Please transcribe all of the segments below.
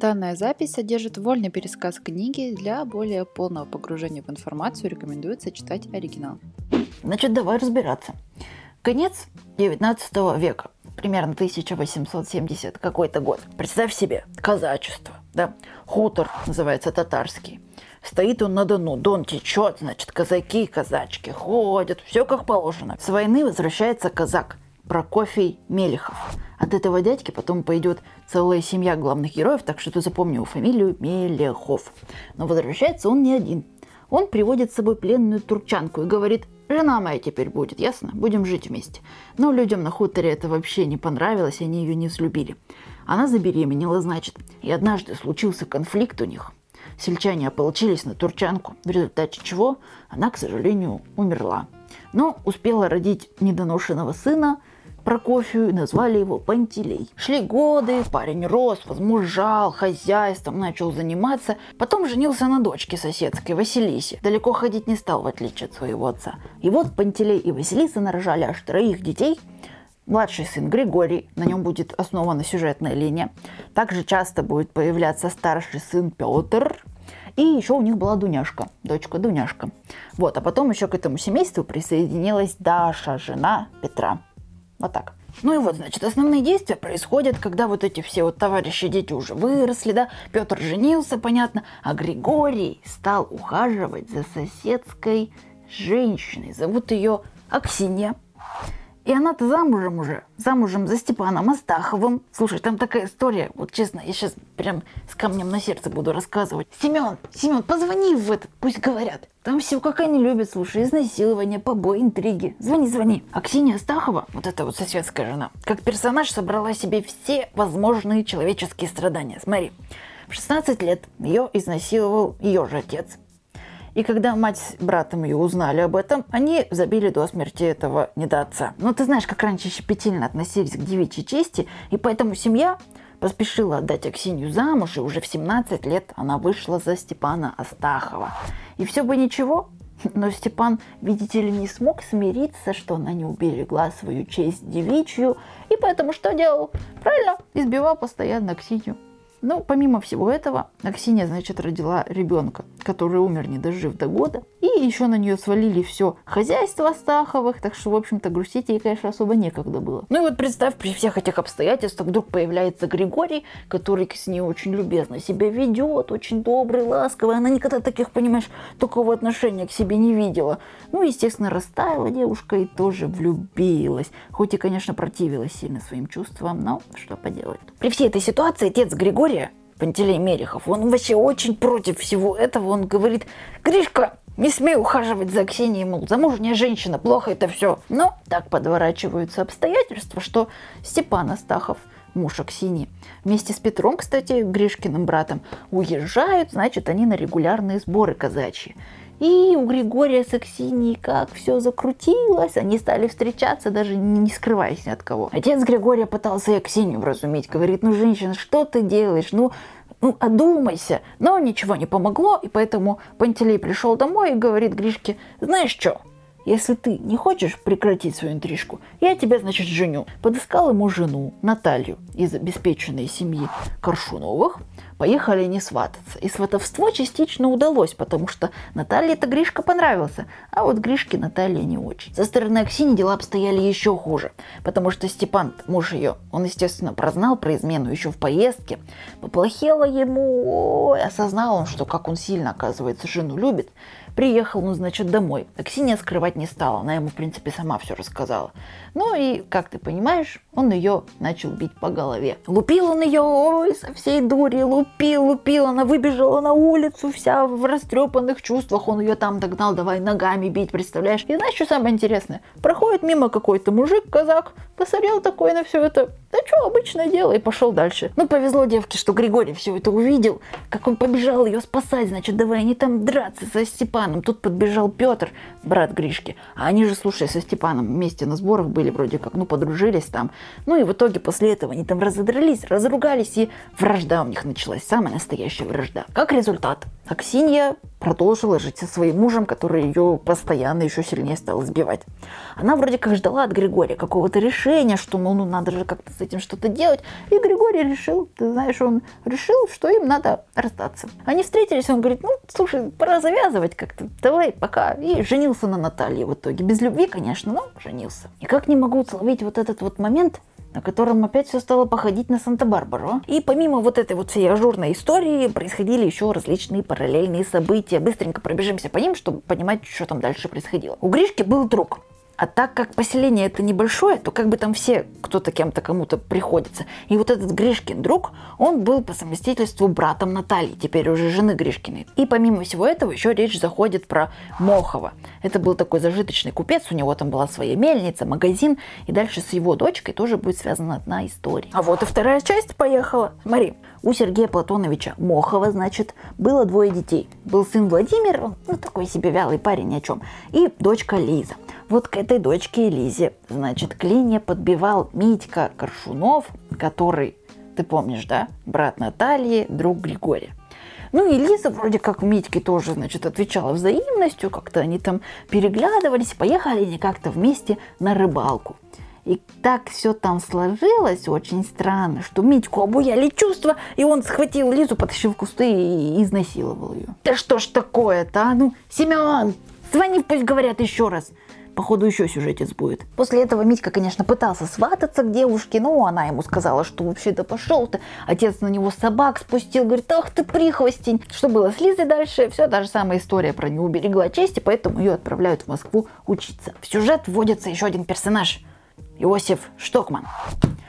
Данная запись содержит вольный пересказ книги. Для более полного погружения в информацию рекомендуется читать оригинал. Значит, давай разбираться. Конец 19 века, примерно 1870 какой-то год. Представь себе, казачество, да, хутор называется татарский. Стоит он на Дону, Дон течет, значит, казаки, казачки ходят, все как положено. С войны возвращается казак Прокофий Мелехов. От этого дядьки потом пойдет целая семья главных героев, так что ты запомни его фамилию Мелехов. Но возвращается он не один. Он приводит с собой пленную турчанку и говорит, жена моя теперь будет, ясно? Будем жить вместе. Но людям на хуторе это вообще не понравилось, они ее не взлюбили. Она забеременела, значит, и однажды случился конфликт у них. Сельчане ополчились на турчанку, в результате чего она, к сожалению, умерла. Но успела родить недоношенного сына, Прокофию и назвали его Пантелей. Шли годы, парень рос, возмужал, хозяйством начал заниматься. Потом женился на дочке соседской, Василисе. Далеко ходить не стал, в отличие от своего отца. И вот Пантелей и Василиса нарожали аж троих детей. Младший сын Григорий, на нем будет основана сюжетная линия. Также часто будет появляться старший сын Петр, и еще у них была Дуняшка, дочка Дуняшка. Вот, а потом еще к этому семейству присоединилась Даша, жена Петра. Вот так. Ну и вот, значит, основные действия происходят, когда вот эти все вот товарищи, дети уже выросли, да, Петр женился, понятно, а Григорий стал ухаживать за соседской женщиной. Зовут ее Аксинья. И она-то замужем уже, замужем за Степаном Астаховым. Слушай, там такая история, вот честно, я сейчас прям с камнем на сердце буду рассказывать. Семен, Семен, позвони в этот, пусть говорят. Там все как они любят, слушай, изнасилование, побои, интриги. Звони, звони. А Ксения Астахова, вот эта вот соседская жена, как персонаж собрала себе все возможные человеческие страдания. Смотри, в 16 лет ее изнасиловал ее же отец. И когда мать с братом ее узнали об этом, они забили до смерти этого недоотца. Ну, ты знаешь, как раньше щепетильно относились к девичьей чести, и поэтому семья поспешила отдать Аксинью замуж, и уже в 17 лет она вышла за Степана Астахова. И все бы ничего, но Степан, видите ли, не смог смириться, что она не уберегла свою честь девичью, и поэтому что делал? Правильно, избивал постоянно Аксинью. Ну, помимо всего этого, Аксинья, значит, родила ребенка, который умер, не дожив до года. И еще на нее свалили все хозяйство Стаховых, так что, в общем-то, грустить ей, конечно, особо некогда было. Ну и вот представь, при всех этих обстоятельствах вдруг появляется Григорий, который с ней очень любезно себя ведет, очень добрый, ласковый. Она никогда таких, понимаешь, такого отношения к себе не видела. Ну, естественно, растаяла девушка и тоже влюбилась. Хоть и, конечно, противилась сильно своим чувствам, но что поделать. При всей этой ситуации отец Григорий Григория, Пантелей Мерехов, он вообще очень против всего этого. Он говорит, Гришка, не смей ухаживать за Ксенией, мол, замужняя женщина, плохо это все. Но так подворачиваются обстоятельства, что Степан Астахов, муж Аксини, вместе с Петром, кстати, Гришкиным братом, уезжают, значит, они на регулярные сборы казачьи. И у Григория с Аксиньей как все закрутилось, они стали встречаться, даже не скрываясь ни от кого. Отец Григория пытался и Аксинью вразумить, говорит, ну, женщина, что ты делаешь, ну, ну, одумайся. Но ничего не помогло, и поэтому Пантелей пришел домой и говорит Гришке, знаешь что, если ты не хочешь прекратить свою интрижку, я тебя, значит, женю. Подыскал ему жену, Наталью, из обеспеченной семьи Коршуновых. Поехали не свататься. И сватовство частично удалось, потому что Наталье это Гришка понравился, а вот Гришке Наталья не очень. Со стороны Аксини дела обстояли еще хуже, потому что Степан, муж ее, он, естественно, прознал про измену еще в поездке, поплохело ему, ой, осознал он, что как он сильно, оказывается, жену любит, Приехал, ну, значит, домой. А скрывать не стала. Она ему, в принципе, сама все рассказала. Ну и, как ты понимаешь, он ее начал бить по голове. Лупил он ее, ой, со всей дури, лупил, лупил. Она выбежала на улицу, вся в растрепанных чувствах. Он ее там догнал, давай ногами бить, представляешь? И знаешь, что самое интересное? Проходит мимо какой-то мужик, казак, посмотрел такой на все это. Да что, обычное дело, и пошел дальше. Ну, повезло девке, что Григорий все это увидел, как он побежал ее спасать, значит, давай они там драться со Степаном. Тут подбежал Петр, брат Гришки. А они же, слушай, со Степаном вместе на сборах были вроде как, ну, подружились там. Ну, и в итоге после этого они там разодрались, разругались, и вражда у них началась, самая настоящая вражда. Как результат, Аксинья продолжила жить со своим мужем, который ее постоянно еще сильнее стал избивать. Она вроде как ждала от Григория какого-то решения, что, мол, ну надо же как-то с этим что-то делать. И Григорий решил, ты знаешь, он решил, что им надо расстаться. Они встретились, он говорит, ну, слушай, пора завязывать как-то, давай, пока. И женился на Наталье в итоге. Без любви, конечно, но женился. И как не могу словить вот этот вот момент, на котором опять все стало походить на Санта-Барбару. И помимо вот этой вот всей ажурной истории происходили еще различные параллельные события. Быстренько пробежимся по ним, чтобы понимать, что там дальше происходило. У Гришки был друг, а так как поселение это небольшое, то как бы там все кто-то кем-то кому-то приходится. И вот этот Гришкин друг, он был по совместительству братом Натальи, теперь уже жены Гришкиной. И помимо всего этого еще речь заходит про Мохова. Это был такой зажиточный купец, у него там была своя мельница, магазин, и дальше с его дочкой тоже будет связана одна история. А вот и вторая часть поехала. Смотри, у Сергея Платоновича Мохова, значит, было двое детей. Был сын Владимир, ну, такой себе вялый парень ни о чем, и дочка Лиза. Вот к этой дочке Лизе, значит, клинья подбивал Митька Коршунов, который, ты помнишь, да, брат Натальи, друг Григория. Ну и Лиза вроде как Митьке тоже, значит, отвечала взаимностью, как-то они там переглядывались, поехали они как-то вместе на рыбалку. И так все там сложилось очень странно, что Митьку обуяли чувства, и он схватил Лизу, потащил в кусты и изнасиловал ее. Да что ж такое-то, а? Ну, Семен, звони, пусть говорят еще раз. Походу, еще сюжетец будет. После этого Митька, конечно, пытался свататься к девушке, но она ему сказала, что вообще да пошел ты. Отец на него собак спустил, говорит, ах ты прихвостень. Что было с Лизой дальше? Все та же самая история про не уберегла чести, поэтому ее отправляют в Москву учиться. В сюжет вводится еще один персонаж. Иосиф Штокман.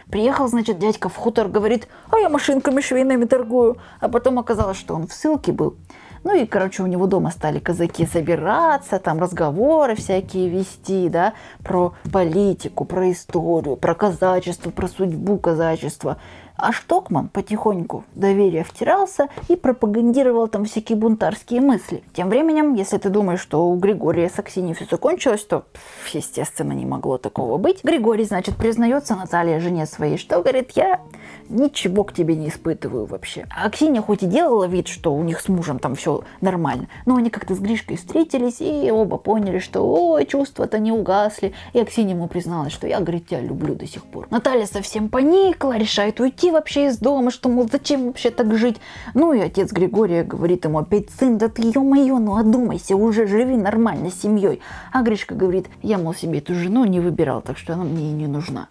Приехал, значит, дядька в хутор, говорит, а я машинками швейными торгую. А потом оказалось, что он в ссылке был. Ну и, короче, у него дома стали казаки собираться, там разговоры всякие вести, да, про политику, про историю, про казачество, про судьбу казачества. А Штокман потихоньку доверие втирался и пропагандировал там всякие бунтарские мысли. Тем временем, если ты думаешь, что у Григория с Аксиньей все закончилось, то, естественно, не могло такого быть. Григорий, значит, признается Наталье, жене своей, что говорит, я ничего к тебе не испытываю вообще. А Аксинья хоть и делала вид, что у них с мужем там все нормально, но они как-то с Гришкой встретились и оба поняли, что ой, чувства-то не угасли. И Аксинья ему призналась, что я, говорит, тебя люблю до сих пор. Наталья совсем поникла, решает уйти вообще из дома, что, мол, зачем вообще так жить. Ну и отец Григория говорит ему опять, сын, да ты, ё-моё, ну одумайся, уже живи нормально с семьей. А Гришка говорит, я, мол, себе эту жену не выбирал, так что она мне и не нужна.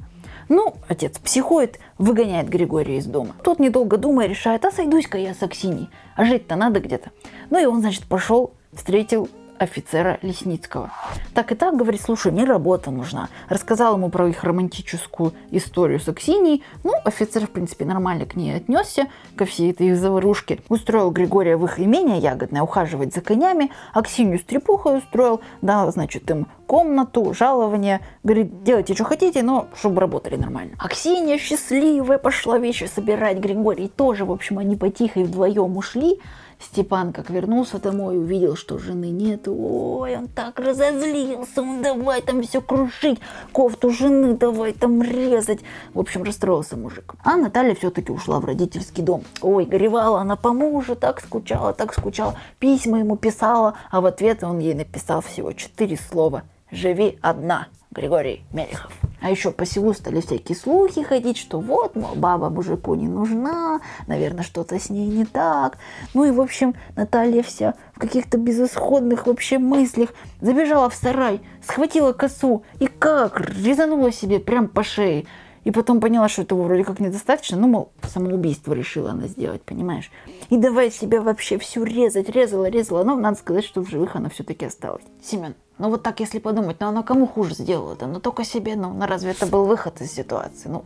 Ну, отец психует, выгоняет Григория из дома. Тот, недолго думая, решает, а сойдусь-ка я с Аксиней. А жить-то надо где-то. Ну и он, значит, пошел, встретил офицера Лесницкого. Так и так, говорит, слушай, мне работа нужна. Рассказал ему про их романтическую историю с Аксиньей. Ну, офицер, в принципе, нормально к ней отнесся, ко всей этой заварушке. Устроил Григория в их имение ягодное, ухаживать за конями. Аксинью с устроил, дал, значит, им комнату, жалование. Говорит, делайте, что хотите, но чтобы работали нормально. Аксинья счастливая пошла вещи собирать. Григорий тоже, в общем, они потихо и вдвоем ушли. Степан как вернулся домой, увидел, что жены нет. Ой, он так разозлился, он давай там все крушить, кофту жены давай там резать. В общем, расстроился мужик. А Наталья все-таки ушла в родительский дом. Ой, горевала она по мужу, так скучала, так скучала. Письма ему писала, а в ответ он ей написал всего четыре слова. «Живи одна». Григорий Мелехов. А еще по селу стали всякие слухи ходить, что вот, мол, баба мужику не нужна, наверное, что-то с ней не так. Ну и, в общем, Наталья вся в каких-то безысходных вообще мыслях забежала в сарай, схватила косу и как резанула себе прям по шее. И потом поняла, что этого вроде как недостаточно. Ну, мол, самоубийство решила она сделать, понимаешь? И давай себя вообще всю резать, резала, резала. Но надо сказать, что в живых она все-таки осталась. Семен, ну вот так, если подумать, ну она кому хуже сделала-то? Ну только себе, ну, ну разве это был выход из ситуации? Ну,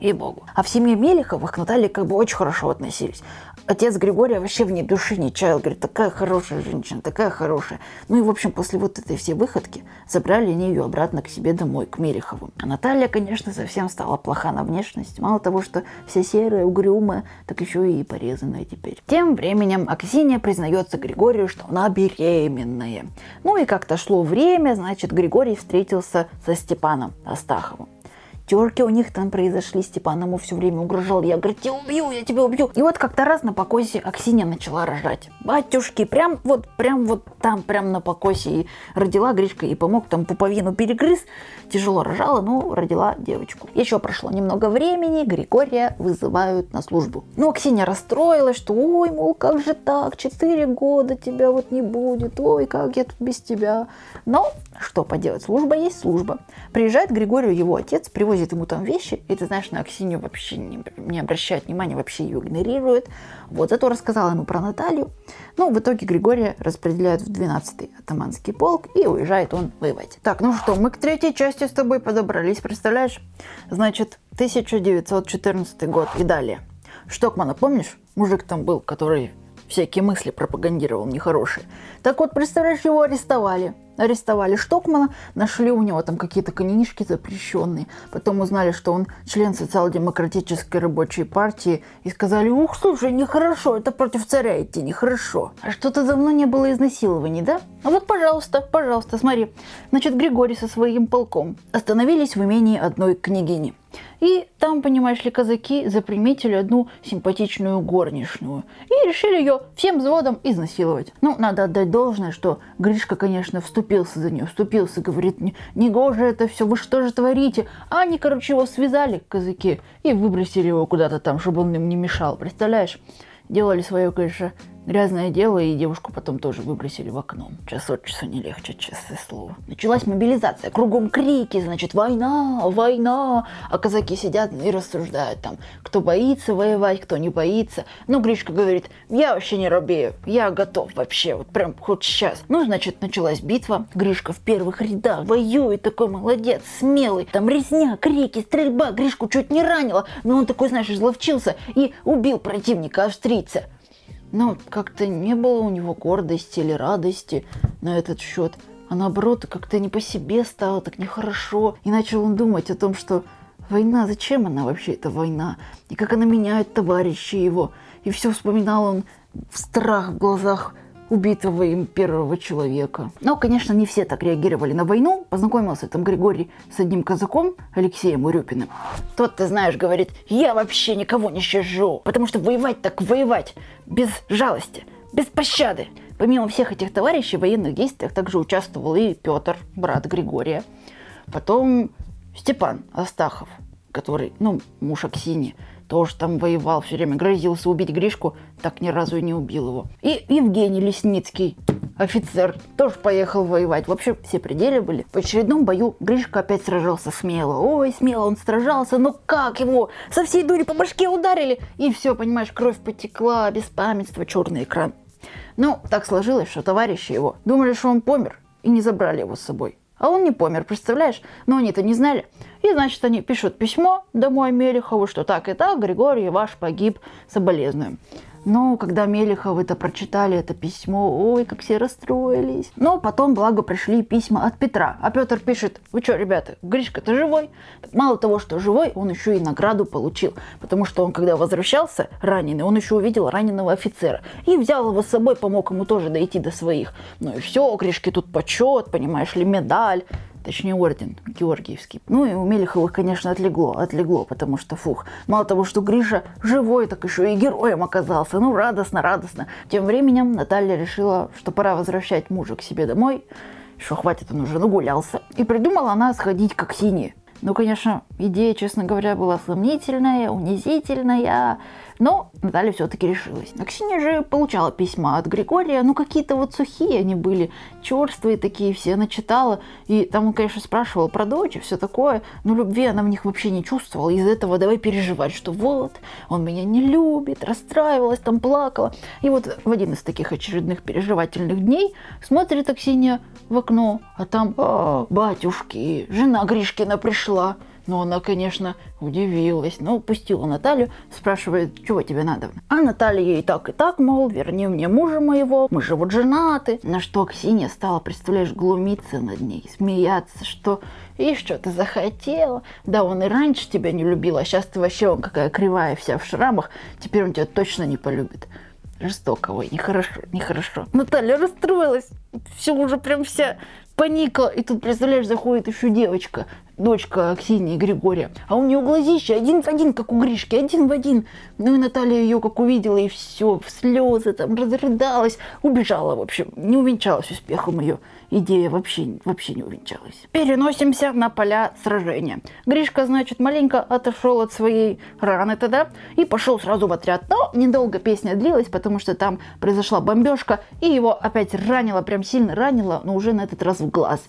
и богу. А в семье Мелиховых к Наталье как бы очень хорошо относились. Отец Григория вообще в ней души не чаял. Говорит, такая хорошая женщина, такая хорошая. Ну и, в общем, после вот этой всей выходки забрали они ее обратно к себе домой, к Мелихову. А Наталья, конечно, совсем стала плоха на внешность. Мало того, что вся серая, угрюмая, так еще и порезанная теперь. Тем временем Аксинья признается Григорию, что она беременная. Ну и как-то шло время, значит, Григорий встретился со Степаном Астаховым. Терки у них там произошли. Степан ему все время угрожал. Я, говорит, я убью, я тебя убью. И вот как-то раз на покосе Аксинья начала рожать. Батюшки, прям вот, прям вот там, прям на покосе. И родила Гришка и помог там пуповину перегрыз. Тяжело рожала, но родила девочку. Еще прошло немного времени, Григория вызывают на службу. Ну, Аксинья расстроилась, что ой, мол, как же так, четыре года тебя вот не будет, ой, как я тут без тебя. Но что поделать, служба есть служба. Приезжает Григорию его отец, привозит ему там вещи, и ты знаешь, на Аксинью вообще не, не обращает внимания, вообще ее игнорирует. Вот, зато рассказала ему про Наталью. Ну, в итоге Григория распределяют в 12-й атаманский полк, и уезжает он воевать. Так, ну что, мы к третьей части с тобой подобрались, представляешь? Значит, 1914 год и далее. Штокмана, помнишь? Мужик там был, который всякие мысли пропагандировал нехорошие. Так вот, представляешь, его арестовали. Арестовали Штокмана, нашли у него там какие-то книжки запрещенные. Потом узнали, что он член социал-демократической рабочей партии. И сказали, ух, слушай, нехорошо, это против царя идти, нехорошо. А что-то давно не было изнасилований, да? А вот, пожалуйста, пожалуйста, смотри. Значит, Григорий со своим полком остановились в имении одной княгини. И там, понимаешь ли, казаки заприметили одну симпатичную горничную и решили ее всем взводом изнасиловать. Ну, надо отдать должное, что Гришка, конечно, вступился за нее, вступился, говорит, не, не гоже это все, вы что же творите? А они, короче, его связали, казаки, и выбросили его куда-то там, чтобы он им не мешал, представляешь? Делали свое, конечно, грязное дело, и девушку потом тоже выбросили в окно. Час от часу не легче, честное слово. Началась мобилизация, кругом крики, значит, война, война. А казаки сидят и рассуждают там, кто боится воевать, кто не боится. Ну, Гришка говорит, я вообще не робею, я готов вообще, вот прям хоть сейчас. Ну, значит, началась битва. Гришка в первых рядах воюет, такой молодец, смелый. Там резня, крики, стрельба. Гришку чуть не ранило, но он такой, знаешь, изловчился и убил противника австрийца. Но как-то не было у него гордости или радости на этот счет. А наоборот, как-то не по себе стало, так нехорошо. И начал он думать о том, что война, зачем она вообще, эта война? И как она меняет товарищей его. И все вспоминал он в страх в глазах убитого им первого человека. Но, конечно, не все так реагировали на войну. Познакомился там Григорий с одним казаком, Алексеем Урюпиным. Тот, ты знаешь, говорит, я вообще никого не щажу, потому что воевать так воевать, без жалости, без пощады. Помимо всех этих товарищей в военных действиях также участвовал и Петр, брат Григория. Потом Степан Астахов, который, ну, муж Аксини, тоже там воевал, все время грозился убить Гришку, так ни разу и не убил его. И Евгений Лесницкий, офицер, тоже поехал воевать. Вообще все пределы были. В очередном бою Гришка опять сражался смело. Ой, смело он сражался, но как его? Со всей дури по башке ударили. И все, понимаешь, кровь потекла, беспамятство, черный экран. Ну, так сложилось, что товарищи его думали, что он помер, и не забрали его с собой. А он не помер, представляешь? Но они-то не знали. И, значит, они пишут письмо домой Мелехову, что так и так, Григорий ваш погиб, соболезнуем. Но когда Мелеховы это прочитали, это письмо, ой, как все расстроились. Но потом, благо, пришли письма от Петра. А Петр пишет, вы что, ребята, Гришка-то живой? Мало того, что живой, он еще и награду получил. Потому что он, когда возвращался раненый, он еще увидел раненого офицера. И взял его с собой, помог ему тоже дойти до своих. Ну и все, Гришке тут почет, понимаешь ли, медаль точнее орден Георгиевский. Ну и у Мелеховых, конечно, отлегло, отлегло, потому что, фух, мало того, что Гриша живой, так еще и героем оказался. Ну, радостно, радостно. Тем временем Наталья решила, что пора возвращать мужа к себе домой, что хватит, он уже нагулялся. И придумала она сходить к Аксине. Ну, конечно, идея, честно говоря, была сомнительная, унизительная, но Наталья все-таки решилась. Аксинья же получала письма от Григория, ну какие-то вот сухие они были, черствые такие все, она читала. И там он, конечно, спрашивал про дочь и все такое, но любви она в них вообще не чувствовала. Из-за этого давай переживать, что вот, он меня не любит, расстраивалась, там плакала. И вот в один из таких очередных переживательных дней смотрит Аксинья в окно, а там, а, батюшки, жена Гришкина пришла. Но она, конечно, удивилась, но упустила Наталью, спрашивает, чего тебе надо. А Наталья ей так и так, мол, верни мне мужа моего, мы же вот женаты. На что Ксения стала, представляешь, глумиться над ней, смеяться, что и что ты захотела? Да он и раньше тебя не любил, а сейчас ты вообще он какая кривая вся в шрамах, теперь он тебя точно не полюбит. Жестоко, ой, нехорошо, нехорошо. Наталья расстроилась, все уже прям вся паника. И тут, представляешь, заходит еще девочка дочка Ксении Григория. А у нее глазища один в один, как у Гришки, один в один. Ну и Наталья ее как увидела, и все, в слезы там разрыдалась, убежала, в общем, не увенчалась успехом ее идея вообще, вообще не увенчалась. Переносимся на поля сражения. Гришка, значит, маленько отошел от своей раны тогда и пошел сразу в отряд. Но недолго песня длилась, потому что там произошла бомбежка, и его опять ранило, прям сильно ранило, но уже на этот раз в глаз.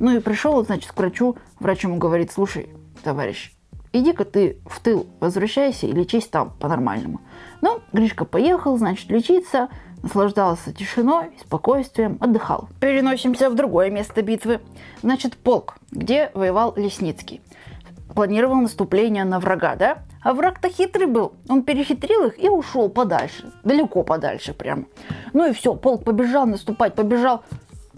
Ну и пришел, значит, к врачу. Врач ему говорит, слушай, товарищ, иди-ка ты в тыл возвращайся и лечись там по-нормальному. Ну, Гришка поехал, значит, лечиться, наслаждался тишиной, спокойствием, отдыхал. Переносимся в другое место битвы. Значит, полк, где воевал Лесницкий. Планировал наступление на врага, да? А враг-то хитрый был. Он перехитрил их и ушел подальше. Далеко подальше прям. Ну и все, полк побежал наступать, побежал.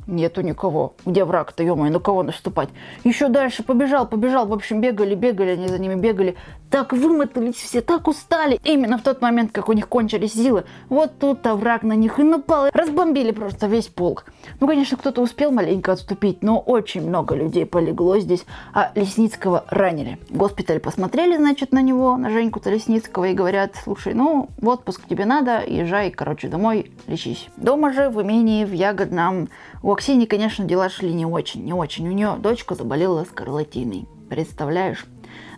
Нету никого. Где враг-то, ё на кого наступать? Еще дальше побежал, побежал. В общем, бегали, бегали, они за ними бегали. Так вымотались все, так устали. Именно в тот момент, как у них кончились силы, вот тут-то враг на них и напал. Разбомбили просто весь полк. Ну, конечно, кто-то успел маленько отступить, но очень много людей полегло здесь, а Лесницкого ранили. Госпиталь посмотрели, значит, на него, на Женьку-то Лесницкого, и говорят, слушай, ну, в отпуск тебе надо, езжай, короче, домой, лечись. Дома же, в имении, в Ягодном, у Аксинии, конечно, дела шли не очень, не очень. У нее дочка заболела скарлатиной. Представляешь?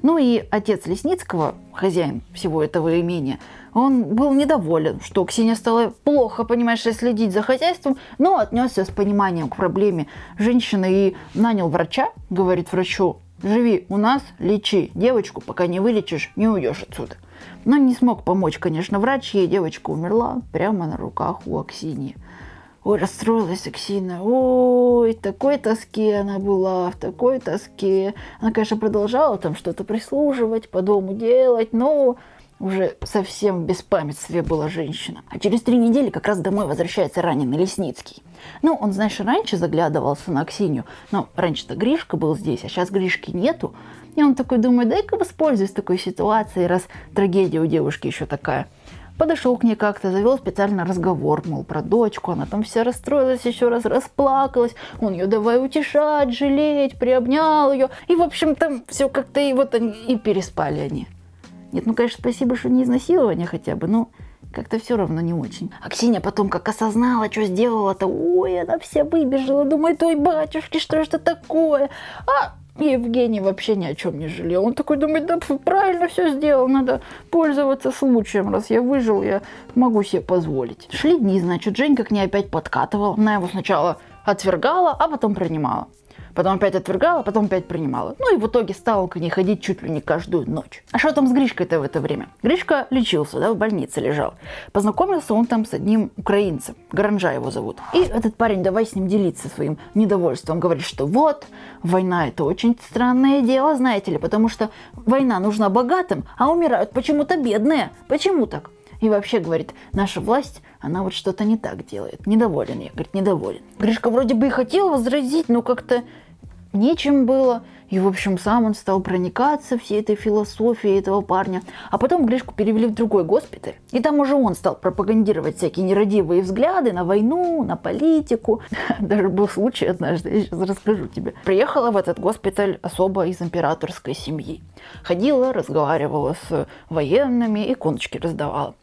Ну и отец Лесницкого, хозяин всего этого имения, он был недоволен, что Ксения стала плохо, понимаешь, следить за хозяйством, но отнесся с пониманием к проблеме женщины и нанял врача, говорит врачу, живи у нас, лечи девочку, пока не вылечишь, не уйдешь отсюда. Но не смог помочь, конечно, врач, и девочка умерла прямо на руках у Аксинии. Ой, расстроилась Аксина. Ой, такой тоске она была, в такой тоске. Она, конечно, продолжала там что-то прислуживать, по дому делать, но уже совсем в беспамятстве была женщина. А через три недели как раз домой возвращается раненый Лесницкий. Ну, он, знаешь, раньше заглядывался на Аксинью, но раньше-то Гришка был здесь, а сейчас Гришки нету. И он такой думает, дай-ка воспользуюсь такой ситуацией, раз трагедия у девушки еще такая – Подошел к ней как-то, завел специально разговор, мол, про дочку. Она там вся расстроилась, еще раз расплакалась. Он ее давай утешать, жалеть, приобнял ее. И, в общем, там все как-то и вот они и переспали они. Нет, ну, конечно, спасибо, что не изнасилование хотя бы, но как-то все равно не очень. А Ксения потом как осознала, что сделала-то, ой, она вся выбежала, думает, ой, батюшки, что же это такое? А Евгений вообще ни о чем не жалел. Он такой думает, да правильно все сделал, надо пользоваться случаем. Раз я выжил, я могу себе позволить. Шли дни, значит, Женька к ней опять подкатывала. Она его сначала отвергала, а потом принимала потом опять отвергала, потом опять принимала. Ну и в итоге стала к ней ходить чуть ли не каждую ночь. А что там с Гришкой-то в это время? Гришка лечился, да, в больнице лежал. Познакомился он там с одним украинцем, Гаранжа его зовут. И этот парень давай с ним делиться своим недовольством. Говорит, что вот, война это очень странное дело, знаете ли, потому что война нужна богатым, а умирают почему-то бедные. Почему так? И вообще, говорит, наша власть, она вот что-то не так делает. Недоволен я, говорит, недоволен. Гришка вроде бы и хотел возразить, но как-то нечем было. И, в общем, сам он стал проникаться всей этой философией этого парня. А потом Гришку перевели в другой госпиталь. И там уже он стал пропагандировать всякие нерадивые взгляды на войну, на политику. Даже был случай однажды, я сейчас расскажу тебе. Приехала в этот госпиталь особо из императорской семьи. Ходила, разговаривала с военными, иконочки раздавала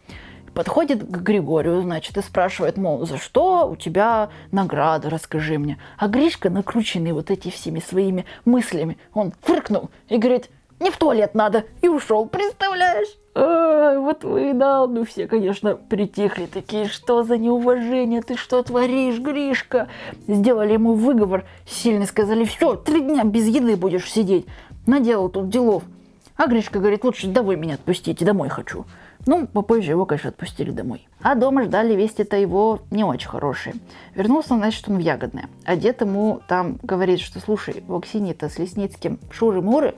подходит к Григорию, значит, и спрашивает, мол, за что у тебя награда, расскажи мне. А Гришка, накрученный вот эти всеми своими мыслями, он фыркнул и говорит, не в туалет надо, и ушел, представляешь? А, вот вы, да, ну все, конечно, притихли такие, что за неуважение, ты что творишь, Гришка? Сделали ему выговор, сильно сказали, все, три дня без еды будешь сидеть. Наделал тут делов. А Гришка говорит, лучше вы меня отпустите, домой хочу. Ну, попозже его, конечно, отпустили домой. А дома ждали вести-то его не очень хорошие. Вернулся, значит, он в Ягодное. А дед ему там говорит, что, слушай, у Аксинии-то с Лесницким шуры-муры.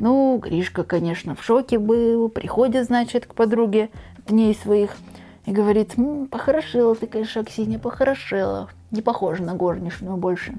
Ну, Гришка, конечно, в шоке был. Приходит, значит, к подруге дней своих и говорит, М, похорошела ты, конечно, Аксинья, похорошела. Не похожа на горничную больше.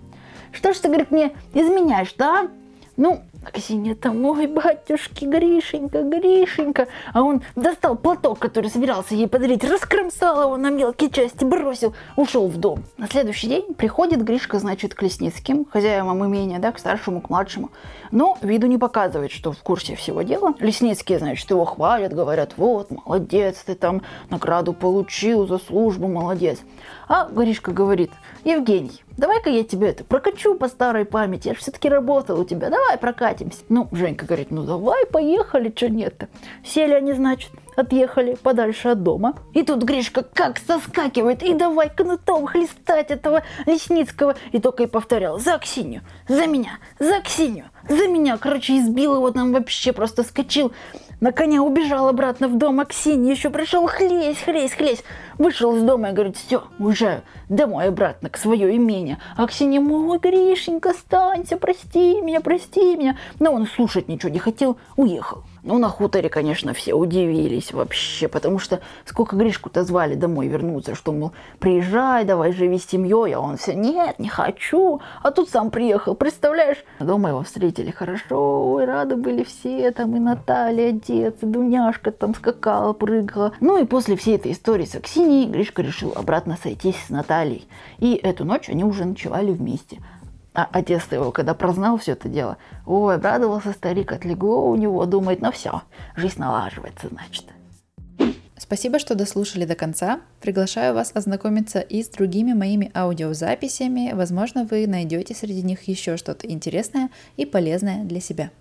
Что ж ты, говорит, мне изменяешь, да? Ну, Аксинья там, ой, батюшки, Гришенька, Гришенька. А он достал платок, который собирался ей подарить, раскромсал его на мелкие части, бросил, ушел в дом. На следующий день приходит Гришка, значит, к Лесницким, хозяевам имения, да, к старшему, к младшему. Но виду не показывает, что в курсе всего дела. Лесницкие, значит, его хвалят, говорят, вот, молодец, ты там награду получил за службу, молодец. А Гришка говорит, Евгений, давай-ка я тебе это прокачу по старой памяти, я же все-таки работал у тебя, давай прокатимся. Ну, Женька говорит, ну давай, поехали, что нет-то. Сели они, значит, отъехали подальше от дома. И тут Гришка как соскакивает, и давай кнутом хлестать этого Лесницкого. И только и повторял, за Ксению, за меня, за Ксению, за меня. Короче, избил его там вообще, просто скочил на коня убежал обратно в дом, а Ксения еще пришел хлесь, хлесь, хлесь. Вышел из дома и говорит, все, уезжаю домой обратно к свое имение. А Ксения, мой Гришенька, останься, прости меня, прости меня. Но он слушать ничего не хотел, уехал. Ну, на хуторе, конечно, все удивились вообще, потому что сколько Гришку-то звали домой вернуться, что, мол, приезжай, давай живи с семьей, а он все, нет, не хочу, а тут сам приехал, представляешь? Дома его встретили хорошо, ой, рады были все, там и Наталья, отец, и Дуняшка там скакала, прыгала. Ну и после всей этой истории с Аксиньей Гришка решил обратно сойтись с Натальей. И эту ночь они уже ночевали вместе. А отец его, когда прознал все это дело, ой, обрадовался старик, отлегло у него, думает, ну все, жизнь налаживается, значит. Спасибо, что дослушали до конца. Приглашаю вас ознакомиться и с другими моими аудиозаписями. Возможно, вы найдете среди них еще что-то интересное и полезное для себя.